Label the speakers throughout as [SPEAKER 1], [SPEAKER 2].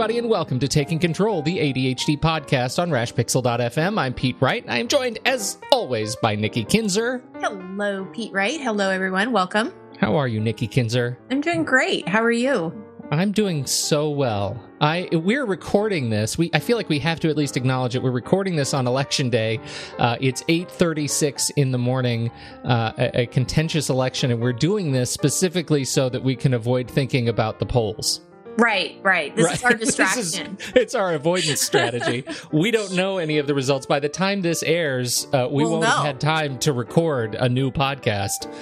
[SPEAKER 1] Everybody, and welcome to Taking Control, the ADHD podcast on RashPixel.fm. I'm Pete Wright. and I am joined, as always, by Nikki Kinzer.
[SPEAKER 2] Hello, Pete Wright. Hello, everyone. Welcome.
[SPEAKER 1] How are you, Nikki Kinzer?
[SPEAKER 2] I'm doing great. How are you?
[SPEAKER 1] I'm doing so well. I we're recording this. We I feel like we have to at least acknowledge it. We're recording this on election day. Uh, it's 8:36 in the morning, uh, a, a contentious election, and we're doing this specifically so that we can avoid thinking about the polls.
[SPEAKER 2] Right, right. This right. is our distraction.
[SPEAKER 1] is, it's our avoidance strategy. we don't know any of the results. By the time this airs, uh, we we'll won't know. have had time to record a new podcast.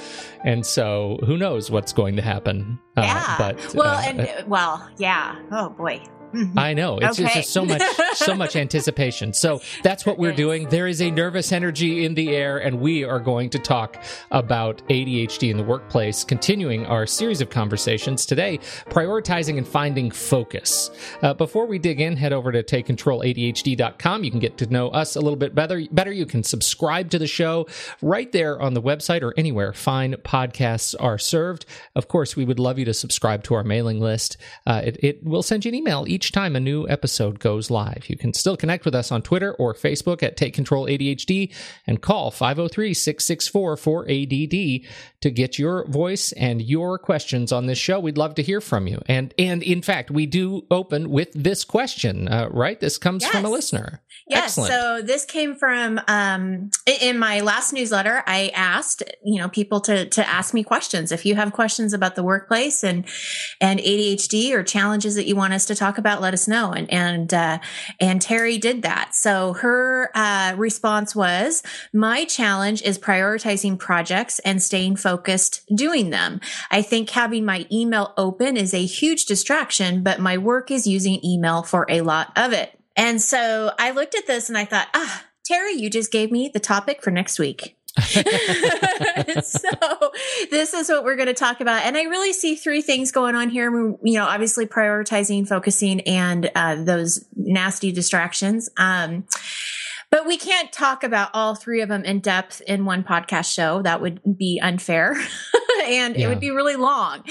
[SPEAKER 1] And so who knows what's going to happen.
[SPEAKER 2] Uh, yeah. but, well, uh, and, well, yeah. Oh, boy.
[SPEAKER 1] Mm-hmm. I know it's, okay. just so much, so much anticipation. So that's what we're doing. There is a nervous energy in the air, and we are going to talk about ADHD in the workplace. Continuing our series of conversations today, prioritizing and finding focus. Uh, before we dig in, head over to takecontroladhd.com. You can get to know us a little bit better. Better, you can subscribe to the show right there on the website or anywhere fine podcasts are served. Of course, we would love you to subscribe to our mailing list. Uh, it, it will send you an email each time a new episode goes live. You can still connect with us on Twitter or Facebook at Take Control ADHD and call 503 664 4ADD to get your voice and your questions on this show. We'd love to hear from you. And, and in fact, we do open with this question, uh, right? This comes yes. from a listener.
[SPEAKER 2] Yes. Excellent. So this came from um, in my last newsletter. I asked you know people to to ask me questions. If you have questions about the workplace and and ADHD or challenges that you want us to talk about, let us know. And and uh, and Terry did that. So her uh, response was, "My challenge is prioritizing projects and staying focused doing them. I think having my email open is a huge distraction, but my work is using email for a lot of it." And so I looked at this and I thought, ah, Terry, you just gave me the topic for next week. so this is what we're going to talk about and i really see three things going on here. You know obviously prioritizing focusing and uh, those nasty distractions. Um, but we can't talk about all three of them in depth in one podcast show. That would be unfair. and yeah. it would be really long.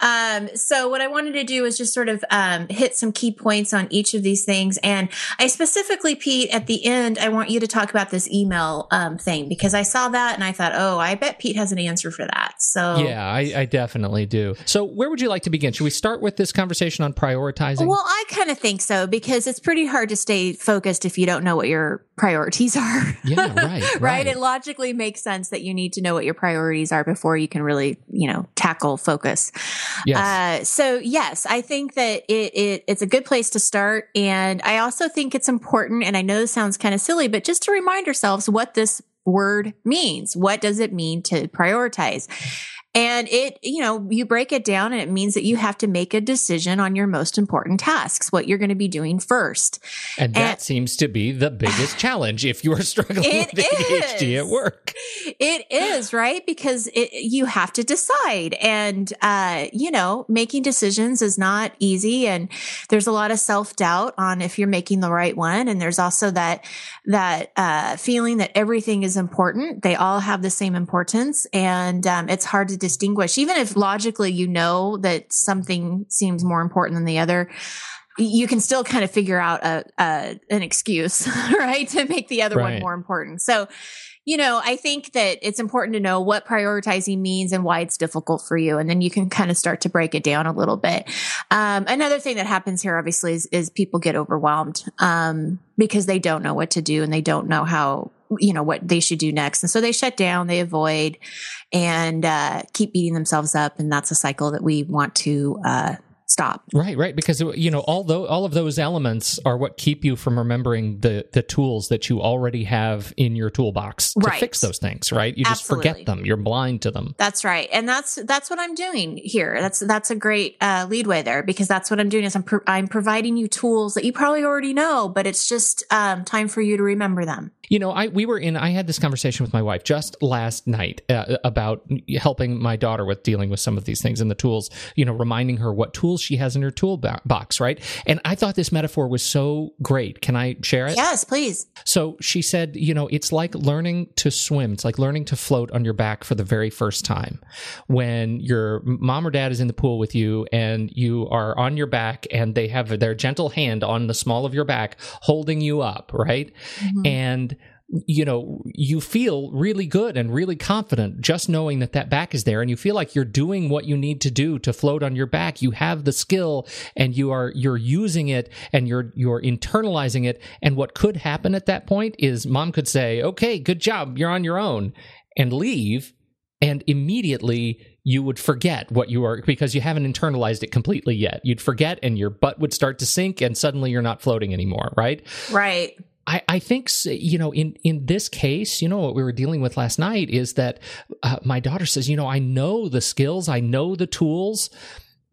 [SPEAKER 2] Um, so what I wanted to do is just sort of um, hit some key points on each of these things. And I specifically, Pete, at the end, I want you to talk about this email um, thing because I saw that and I thought, oh, I bet Pete has an answer for that. So
[SPEAKER 1] yeah, I, I definitely do. So where would you like to begin? Should we start with this conversation on prioritizing?
[SPEAKER 2] Well, I kind of think so because it's pretty hard to stay focused if you don't know what your priorities are.
[SPEAKER 1] Yeah, right, right.
[SPEAKER 2] right. It logically makes sense that you need to know what your priorities are before you can really you know, tackle focus. Yes. Uh, so yes, I think that it, it, it's a good place to start. And I also think it's important. And I know this sounds kind of silly, but just to remind ourselves what this word means. What does it mean to prioritize? And it, you know, you break it down and it means that you have to make a decision on your most important tasks, what you're going to be doing first.
[SPEAKER 1] And that and, seems to be the biggest challenge if you're struggling with ADHD is. at work.
[SPEAKER 2] It is, right? Because it, you have to decide. And, uh, you know, making decisions is not easy. And there's a lot of self doubt on if you're making the right one. And there's also that, that, uh, feeling that everything is important. They all have the same importance. And, um, it's hard to distinguish, even if logically you know that something seems more important than the other you can still kind of figure out a, a an excuse, right, to make the other right. one more important. So, you know, I think that it's important to know what prioritizing means and why it's difficult for you. And then you can kind of start to break it down a little bit. Um, another thing that happens here, obviously, is, is people get overwhelmed, um, because they don't know what to do and they don't know how, you know, what they should do next. And so they shut down, they avoid and, uh, keep beating themselves up. And that's a cycle that we want to, uh, stop.
[SPEAKER 1] Right, right. Because you know, although all of those elements are what keep you from remembering the the tools that you already have in your toolbox to right. fix those things. Right, you just Absolutely. forget them. You're blind to them.
[SPEAKER 2] That's right, and that's that's what I'm doing here. That's that's a great uh, leadway there because that's what I'm doing is I'm pro- I'm providing you tools that you probably already know, but it's just um, time for you to remember them.
[SPEAKER 1] You know, I we were in. I had this conversation with my wife just last night uh, about helping my daughter with dealing with some of these things and the tools. You know, reminding her what tools she has in her toolbox, right? And I thought this metaphor was so great. Can I share it?
[SPEAKER 2] Yes, please.
[SPEAKER 1] So she said, you know, it's like learning to swim. It's like learning to float on your back for the very first time. When your mom or dad is in the pool with you and you are on your back and they have their gentle hand on the small of your back holding you up, right? Mm-hmm. And you know, you feel really good and really confident just knowing that that back is there and you feel like you're doing what you need to do to float on your back. You have the skill and you are, you're using it and you're, you're internalizing it. And what could happen at that point is mom could say, okay, good job. You're on your own and leave. And immediately you would forget what you are because you haven't internalized it completely yet. You'd forget and your butt would start to sink and suddenly you're not floating anymore, right?
[SPEAKER 2] Right.
[SPEAKER 1] I, I think you know in in this case you know what we were dealing with last night is that uh, my daughter says you know I know the skills I know the tools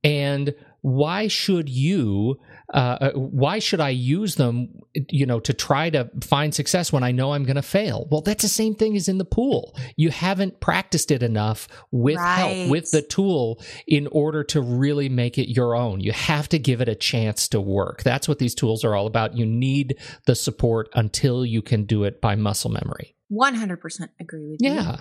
[SPEAKER 1] and why should you uh, uh, why should I use them, you know, to try to find success when I know I'm going to fail? Well, that's the same thing as in the pool. You haven't practiced it enough with right. help, with the tool in order to really make it your own. You have to give it a chance to work. That's what these tools are all about. You need the support until you can do it by muscle memory.
[SPEAKER 2] 100% agree with you.
[SPEAKER 1] Yeah.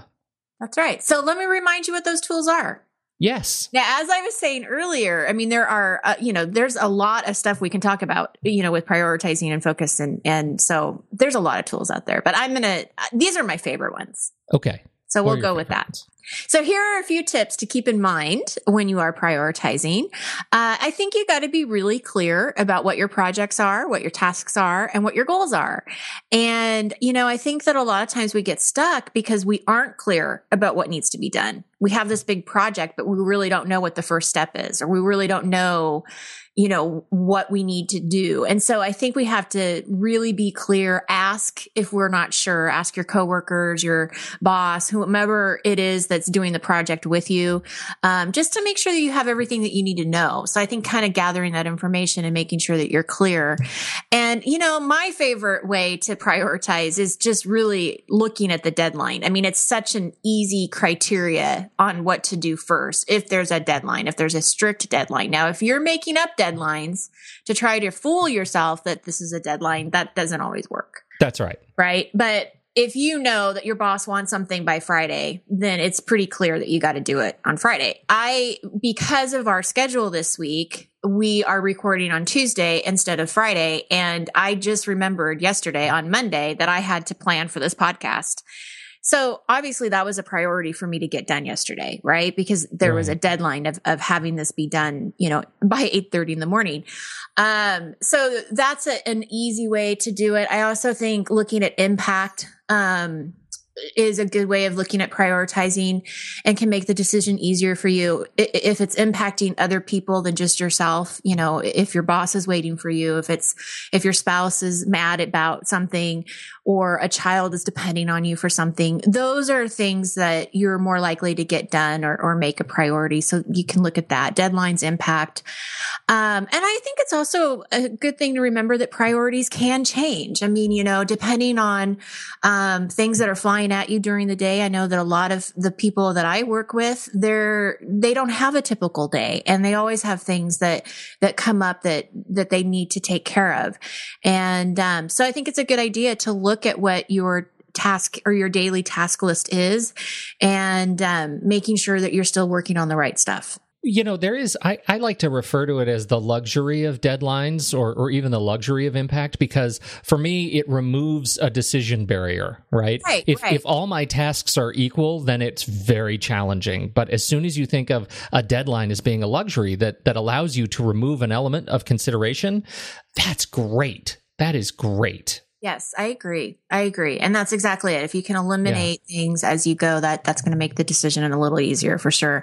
[SPEAKER 2] That's right. So let me remind you what those tools are.
[SPEAKER 1] Yes.
[SPEAKER 2] Now, as I was saying earlier, I mean, there are, uh, you know, there's a lot of stuff we can talk about, you know, with prioritizing and focus. And, and so there's a lot of tools out there, but I'm going to, uh, these are my favorite ones.
[SPEAKER 1] Okay.
[SPEAKER 2] So we'll go with that. Ones? So here are a few tips to keep in mind when you are prioritizing. Uh, I think you got to be really clear about what your projects are, what your tasks are, and what your goals are. And, you know, I think that a lot of times we get stuck because we aren't clear about what needs to be done. We have this big project, but we really don't know what the first step is, or we really don't know, you know, what we need to do. And so I think we have to really be clear. Ask if we're not sure. Ask your coworkers, your boss, whomever it is that's doing the project with you, um, just to make sure that you have everything that you need to know. So I think kind of gathering that information and making sure that you're clear. And, you know, my favorite way to prioritize is just really looking at the deadline. I mean, it's such an easy criteria on what to do first. If there's a deadline, if there's a strict deadline. Now, if you're making up deadlines to try to fool yourself that this is a deadline, that doesn't always work.
[SPEAKER 1] That's right.
[SPEAKER 2] Right. But if you know that your boss wants something by Friday, then it's pretty clear that you got to do it on Friday. I, because of our schedule this week, we are recording on Tuesday instead of Friday. And I just remembered yesterday on Monday that I had to plan for this podcast. So obviously that was a priority for me to get done yesterday, right? Because there right. was a deadline of, of having this be done, you know, by 8 30 in the morning. Um, so that's a, an easy way to do it. I also think looking at impact, um, is a good way of looking at prioritizing and can make the decision easier for you. If it's impacting other people than just yourself you know if your boss is waiting for you if it's if your spouse is mad about something or a child is depending on you for something those are things that you're more likely to get done or, or make a priority. So you can look at that. Deadlines impact. Um, and i think it's also a good thing to remember that priorities can change. I mean you know depending on um, things that are flying flying at you during the day. I know that a lot of the people that I work with, they're, they don't have a typical day and they always have things that, that come up that, that they need to take care of. And, um, so I think it's a good idea to look at what your task or your daily task list is and, um, making sure that you're still working on the right stuff.
[SPEAKER 1] You know, there is, I, I like to refer to it as the luxury of deadlines or, or even the luxury of impact because for me, it removes a decision barrier, right?
[SPEAKER 2] Right,
[SPEAKER 1] if,
[SPEAKER 2] right.
[SPEAKER 1] if all my tasks are equal, then it's very challenging. But as soon as you think of a deadline as being a luxury that, that allows you to remove an element of consideration, that's great. That is great.
[SPEAKER 2] Yes, I agree. I agree. And that's exactly it. If you can eliminate yeah. things as you go, that that's going to make the decision a little easier for sure.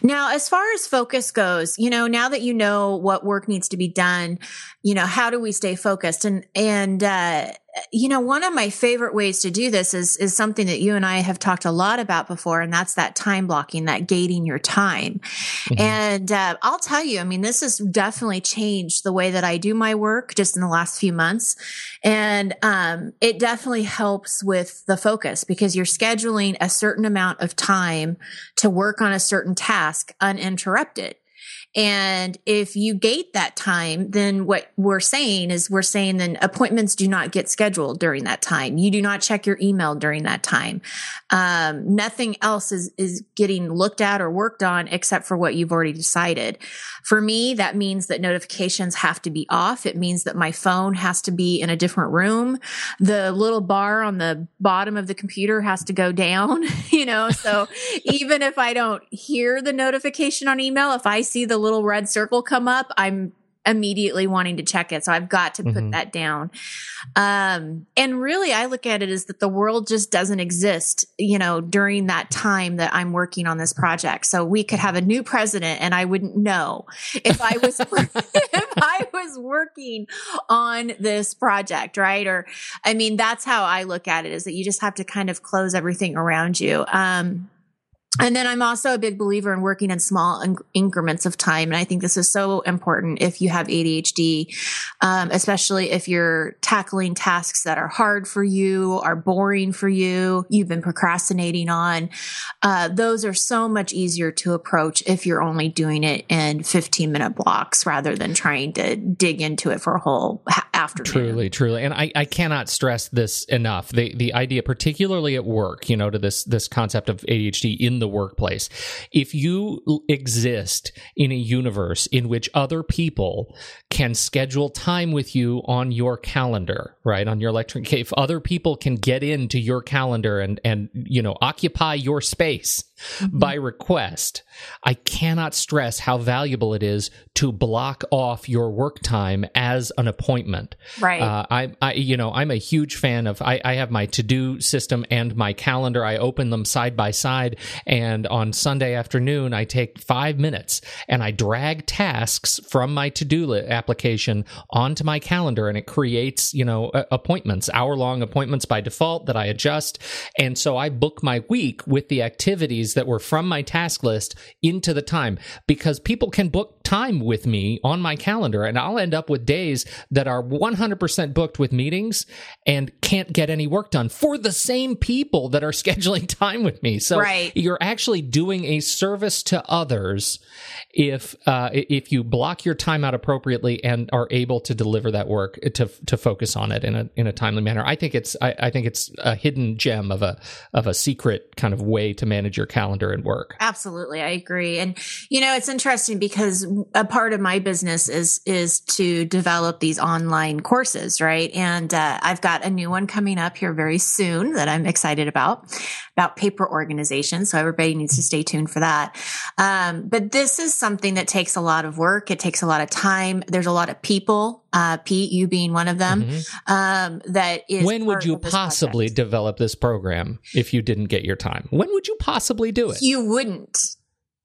[SPEAKER 2] Now, as far as focus goes, you know, now that you know what work needs to be done, you know, how do we stay focused? And and uh you know, one of my favorite ways to do this is is something that you and I have talked a lot about before, and that's that time blocking, that gating your time. Mm-hmm. And uh, I'll tell you, I mean, this has definitely changed the way that I do my work just in the last few months, and um, it definitely helps with the focus because you're scheduling a certain amount of time to work on a certain task uninterrupted. And if you gate that time, then what we're saying is we're saying then appointments do not get scheduled during that time. You do not check your email during that time. Um, nothing else is, is getting looked at or worked on except for what you've already decided. For me, that means that notifications have to be off. It means that my phone has to be in a different room. The little bar on the bottom of the computer has to go down, you know, so even if I don't hear the notification on email, if I see the little red circle come up, I'm immediately wanting to check it. So I've got to put mm-hmm. that down. Um, and really I look at it as that the world just doesn't exist, you know, during that time that I'm working on this project. So we could have a new president and I wouldn't know if I was, if I was working on this project, right? Or, I mean, that's how I look at it is that you just have to kind of close everything around you. Um, and then I'm also a big believer in working in small increments of time. And I think this is so important if you have ADHD, um, especially if you're tackling tasks that are hard for you, are boring for you, you've been procrastinating on. Uh, those are so much easier to approach if you're only doing it in 15 minute blocks rather than trying to dig into it for a whole
[SPEAKER 1] Truly, truly. And I, I cannot stress this enough. The, the idea, particularly at work, you know, to this, this concept of ADHD in the workplace. If you exist in a universe in which other people can schedule time with you on your calendar, right? On your electric, if other people can get into your calendar and, and, you know, occupy your space. By request, I cannot stress how valuable it is to block off your work time as an appointment.
[SPEAKER 2] Right.
[SPEAKER 1] Uh, I, I, you know, I'm a huge fan of, I, I have my to do system and my calendar. I open them side by side and on Sunday afternoon, I take five minutes and I drag tasks from my to do application onto my calendar and it creates, you know, appointments, hour long appointments by default that I adjust. And so I book my week with the activities that were from my task list into the time. Because people can book time with me on my calendar and I'll end up with days that are 100% booked with meetings and can't get any work done for the same people that are scheduling time with me. So
[SPEAKER 2] right.
[SPEAKER 1] you're actually doing a service to others if uh, if you block your time out appropriately and are able to deliver that work to to focus on it in a in a timely manner. I think it's I, I think it's a hidden gem of a of a secret kind of way to manage your calendar and work.
[SPEAKER 2] Absolutely, I agree. And you know, it's interesting because a part of my business is is to develop these online courses, right? And uh, I've got a new one coming up here very soon that I'm excited about about paper organization. So everybody needs to stay tuned for that. Um, but this is something that takes a lot of work. It takes a lot of time. There's a lot of people, uh, Pete, you being one of them, mm-hmm. um, that is.
[SPEAKER 1] When would you possibly project. develop this program if you didn't get your time? When would you possibly do it?
[SPEAKER 2] You wouldn't.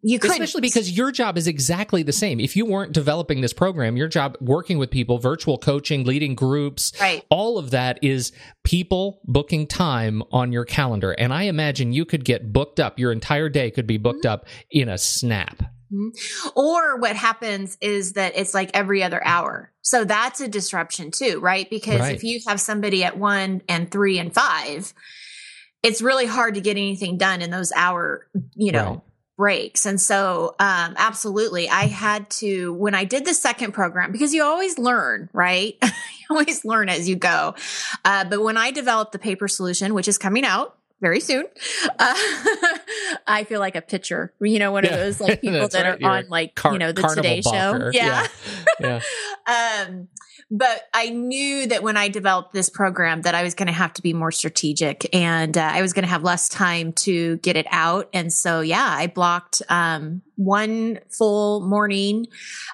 [SPEAKER 2] You
[SPEAKER 1] could especially because your job is exactly the same. If you weren't developing this program, your job working with people, virtual coaching, leading groups,
[SPEAKER 2] right.
[SPEAKER 1] all of that is people booking time on your calendar. And I imagine you could get booked up. Your entire day could be booked mm-hmm. up in a snap.
[SPEAKER 2] Mm-hmm. Or what happens is that it's like every other hour. So that's a disruption too, right? Because right. if you have somebody at one and three and five, it's really hard to get anything done in those hour, you know, breaks. And so, um, absolutely, I had to, when I did the second program, because you always learn, right? you always learn as you go. Uh, but when I developed the paper solution, which is coming out, very soon. Uh, I feel like a pitcher, you know, one of those like people that right. are You're on like, car- you know, the Today Show. Yeah. yeah. yeah. um, but I knew that when I developed this program that I was going to have to be more strategic and uh, I was going to have less time to get it out. And so, yeah, I blocked um, one full morning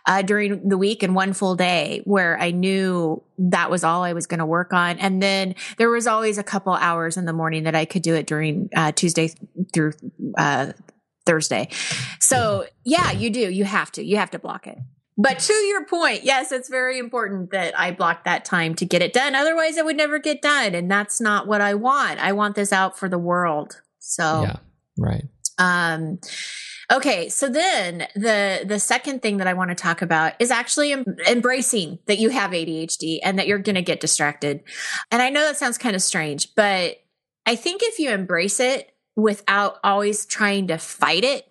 [SPEAKER 2] uh, during the week and one full day where I knew that was all I was going to work on. And then there was always a couple hours in the morning that I could do it during uh, Tuesday through uh, Thursday. So yeah, you do. You have to. You have to block it. But to your point, yes, it's very important that I block that time to get it done. Otherwise, it would never get done. And that's not what I want. I want this out for the world. So,
[SPEAKER 1] yeah, right.
[SPEAKER 2] Um, okay. So then the, the second thing that I want to talk about is actually em- embracing that you have ADHD and that you're going to get distracted. And I know that sounds kind of strange, but I think if you embrace it without always trying to fight it,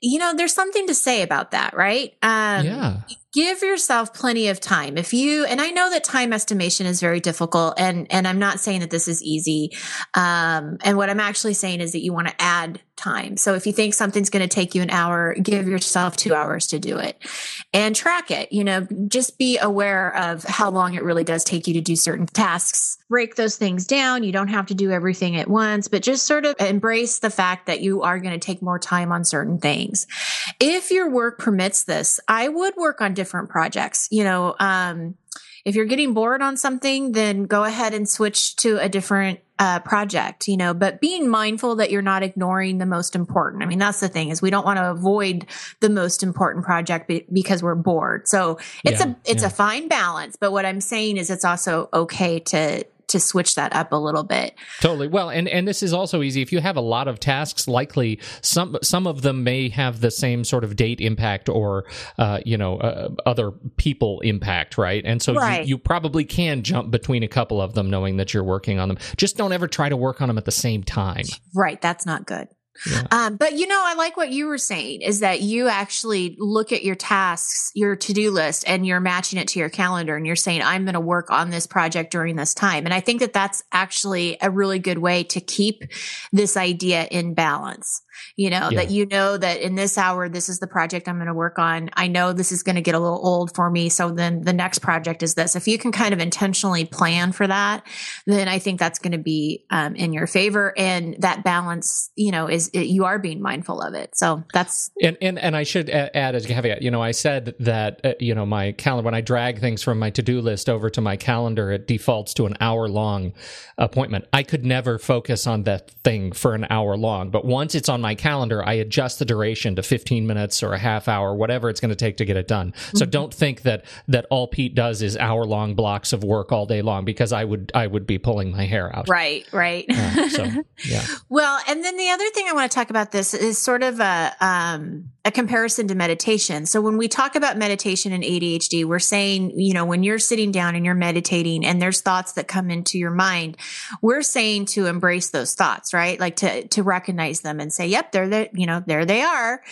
[SPEAKER 2] you know, there's something to say about that, right?
[SPEAKER 1] Um, yeah.
[SPEAKER 2] Give yourself plenty of time. If you, and I know that time estimation is very difficult and, and I'm not saying that this is easy. Um, and what I'm actually saying is that you want to add time. So if you think something's going to take you an hour, give yourself two hours to do it and track it. You know, just be aware of how long it really does take you to do certain tasks. Break those things down. You don't have to do everything at once, but just sort of embrace the fact that you are going to take more time on certain things. If your work permits this, I would work on different projects. You know, um, if you're getting bored on something, then go ahead and switch to a different uh, project, you know, but being mindful that you're not ignoring the most important. I mean, that's the thing is we don't want to avoid the most important project be- because we're bored. So it's yeah, a, it's yeah. a fine balance. But what I'm saying is it's also okay to, to switch that up a little bit.
[SPEAKER 1] Totally. Well, and and this is also easy if you have a lot of tasks. Likely, some some of them may have the same sort of date impact or uh, you know uh, other people impact, right? And so right. You, you probably can jump between a couple of them, knowing that you're working on them. Just don't ever try to work on them at the same time.
[SPEAKER 2] Right. That's not good. Yeah. Um, but you know, I like what you were saying is that you actually look at your tasks, your to do list, and you're matching it to your calendar and you're saying, I'm going to work on this project during this time. And I think that that's actually a really good way to keep this idea in balance you know, yeah. that you know that in this hour, this is the project I'm going to work on. I know this is going to get a little old for me. So then the next project is this. If you can kind of intentionally plan for that, then I think that's going to be um, in your favor. And that balance, you know, is it, you are being mindful of it. So that's.
[SPEAKER 1] And, and, and I should add as a caveat, you know, I said that, uh, you know, my calendar, when I drag things from my to do list over to my calendar, it defaults to an hour long appointment. I could never focus on that thing for an hour long. But once it's on my calendar, I adjust the duration to 15 minutes or a half hour, whatever it's going to take to get it done. So mm-hmm. don't think that that all Pete does is hour long blocks of work all day long because I would I would be pulling my hair out.
[SPEAKER 2] Right, right.
[SPEAKER 1] Uh, so yeah.
[SPEAKER 2] well, and then the other thing I want to talk about this is sort of a um, a comparison to meditation. So when we talk about meditation and ADHD, we're saying, you know, when you're sitting down and you're meditating and there's thoughts that come into your mind, we're saying to embrace those thoughts, right? Like to, to recognize them and say, yep, they're there, you know, there they are.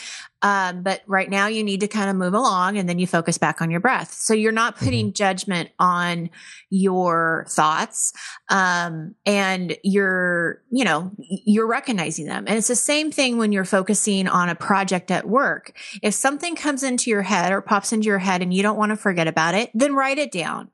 [SPEAKER 2] Um, but right now you need to kind of move along and then you focus back on your breath. So you're not putting mm-hmm. judgment on your thoughts. Um, and you're, you know, you're recognizing them. And it's the same thing when you're focusing on a project at work. If something comes into your head or pops into your head and you don't want to forget about it, then write it down.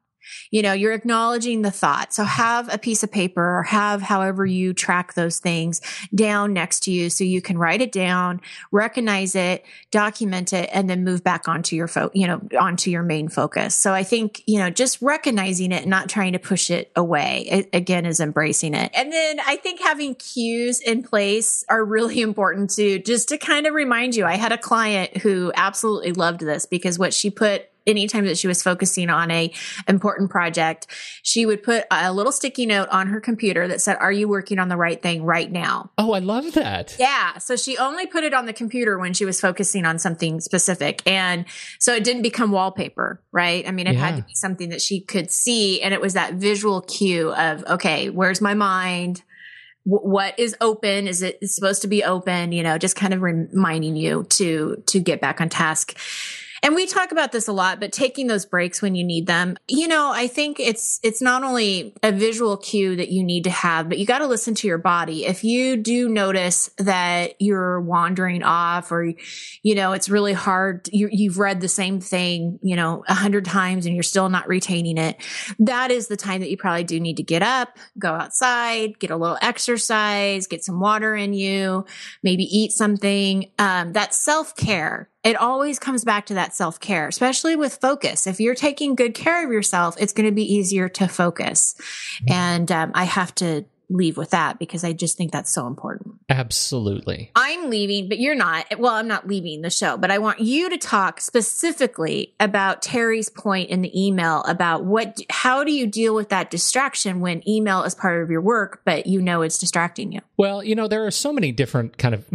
[SPEAKER 2] You know, you're acknowledging the thought. So have a piece of paper or have however you track those things down next to you so you can write it down, recognize it, document it, and then move back onto your fo- you know, onto your main focus. So I think, you know, just recognizing it, not trying to push it away it, again is embracing it. And then I think having cues in place are really important too, just to kind of remind you. I had a client who absolutely loved this because what she put anytime that she was focusing on a important project, she would put a little sticky note on her computer that said, "Are you working on the right thing right now?"
[SPEAKER 1] Oh, I love that.
[SPEAKER 2] Yeah, so she only put it on the computer when she was focusing on something specific, and so it didn't become wallpaper, right? I mean, it yeah. had to be something that she could see, and it was that visual cue of, okay, where's my mind? what is open is it supposed to be open you know just kind of reminding you to to get back on task And we talk about this a lot, but taking those breaks when you need them, you know, I think it's, it's not only a visual cue that you need to have, but you got to listen to your body. If you do notice that you're wandering off or, you know, it's really hard, you, you've read the same thing, you know, a hundred times and you're still not retaining it, that is the time that you probably do need to get up, go outside, get a little exercise, get some water in you, maybe eat something. Um, that self care it always comes back to that self care, especially with focus. If you're taking good care of yourself, it's going to be easier to focus. And um, I have to leave with that because I just think that's so important.
[SPEAKER 1] Absolutely.
[SPEAKER 2] I'm leaving, but you're not. Well, I'm not leaving the show, but I want you to talk specifically about Terry's point in the email about what, how do you deal with that distraction when email is part of your work, but you know it's distracting you?
[SPEAKER 1] Well, you know, there are so many different kind of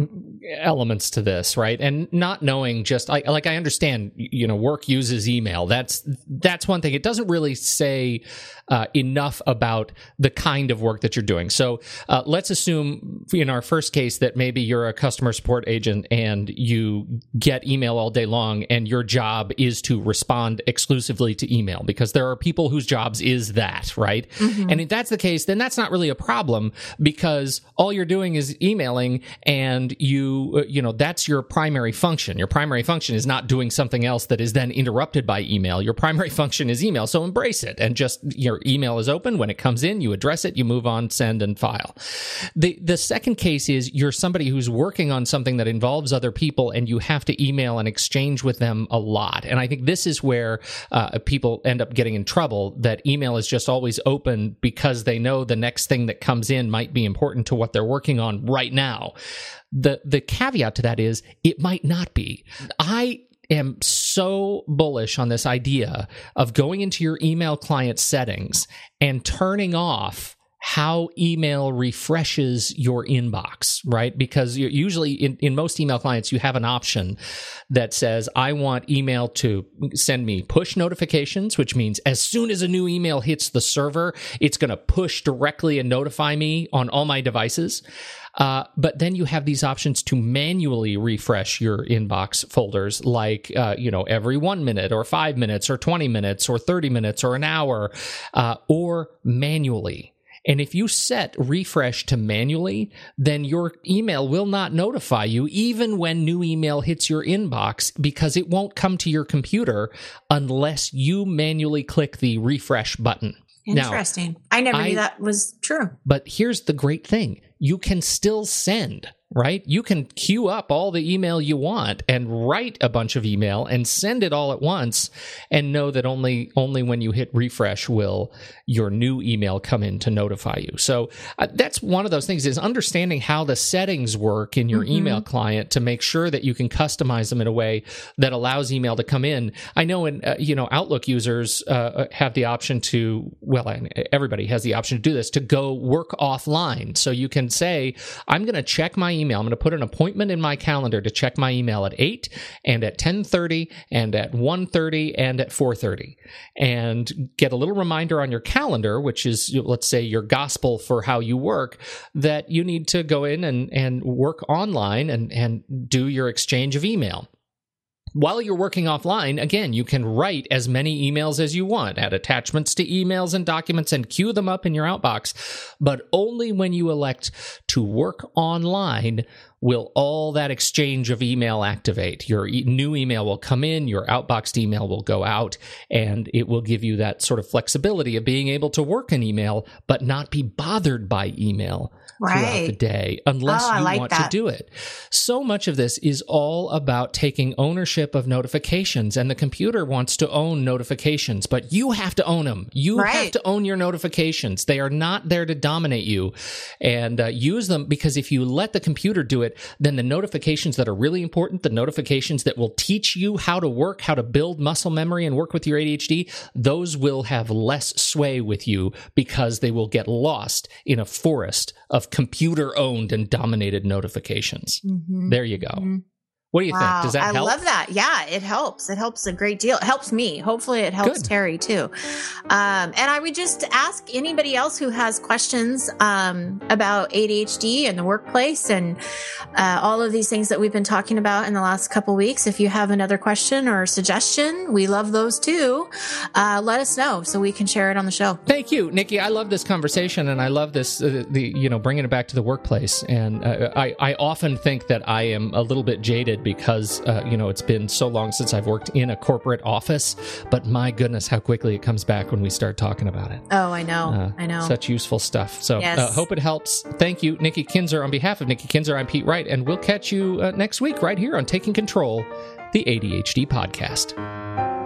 [SPEAKER 1] elements to this, right? And not knowing just like, like I understand, you know, work uses email. That's, that's one thing. It doesn't really say uh, enough about the kind of work that you're doing. So uh, let's assume in our first case that maybe you're a customer support agent and you get email all day long and your job is to respond exclusively to email because there are people whose jobs is that, right? Mm-hmm. And if that's the case, then that's not really a problem because all you're doing is emailing and you, uh, you know, that's your primary function. Your primary function is not doing something else that is then interrupted by email. Your primary function is email. So embrace it and just, your email is open. When it comes in, you address it, you move on, send and file. The, the second case is you're somebody who's working on something that involves other people and you have to email and exchange with them a lot. And I think this is where uh, people end up getting in trouble that email is just always open because they know the next thing that comes in might be important to what they're working on right now. The, the caveat to that is it might not be. I am so bullish on this idea of going into your email client settings and turning off how email refreshes your inbox, right? Because usually in, in most email clients, you have an option that says, I want email to send me push notifications, which means as soon as a new email hits the server, it's going to push directly and notify me on all my devices. Uh, but then you have these options to manually refresh your inbox folders, like uh, you know every one minute or five minutes or twenty minutes or thirty minutes or an hour, uh, or manually. And if you set refresh to manually, then your email will not notify you even when new email hits your inbox because it won't come to your computer unless you manually click the refresh button.
[SPEAKER 2] Interesting. Now, I never I, knew that was true.
[SPEAKER 1] But here's the great thing you can still send right? You can queue up all the email you want and write a bunch of email and send it all at once and know that only only when you hit refresh will your new email come in to notify you. So uh, that's one of those things is understanding how the settings work in your mm-hmm. email client to make sure that you can customize them in a way that allows email to come in. I know in uh, you know Outlook users uh, have the option to well everybody has the option to do this to go work offline. So you can say I'm going to check my email. I'm going to put an appointment in my calendar to check my email at 8 and at 10:30 and at 1:30 and at 4:30 and get a little reminder on your calendar which is let's say your gospel for how you work that you need to go in and and work online and and do your exchange of email while you're working offline, again, you can write as many emails as you want, add attachments to emails and documents and queue them up in your outbox. But only when you elect to work online will all that exchange of email activate. Your e- new email will come in, your outboxed email will go out, and it will give you that sort of flexibility of being able to work an email, but not be bothered by email right. throughout the day unless oh, you like want that. to do it. So much of this is all about taking ownership of notifications, and the computer wants to own notifications, but you have to own them. You right. have to own your notifications. They are not there to dominate you, and uh, use them because if you let the computer do it, then the notifications that are really important, the notifications that will teach you how to work, how to build muscle memory and work with your ADHD, those will have less sway with you because they will get lost in a forest of computer owned and dominated notifications. Mm-hmm. There you go. Mm-hmm. What do you wow. think? Does that
[SPEAKER 2] I
[SPEAKER 1] help?
[SPEAKER 2] I love that. Yeah, it helps. It helps a great deal. It helps me. Hopefully, it helps Good. Terry too. Um, and I would just ask anybody else who has questions um, about ADHD and the workplace and uh, all of these things that we've been talking about in the last couple weeks. If you have another question or suggestion, we love those too. Uh, let us know so we can share it on the show.
[SPEAKER 1] Thank you, Nikki. I love this conversation and I love this. Uh, the you know bringing it back to the workplace. And uh, I I often think that I am a little bit jaded because uh, you know it's been so long since I've worked in a corporate office. But my goodness, how quickly it comes back when we start talking about it.
[SPEAKER 2] Oh, I know, uh, I know.
[SPEAKER 1] Such useful stuff. So uh, yes. uh, hope it helps. Thank you, Nikki Kinzer. On behalf of Nikki Kinzer, I'm Pete Wright, and we'll catch you uh, next week right here on Taking Control, the ADHD podcast.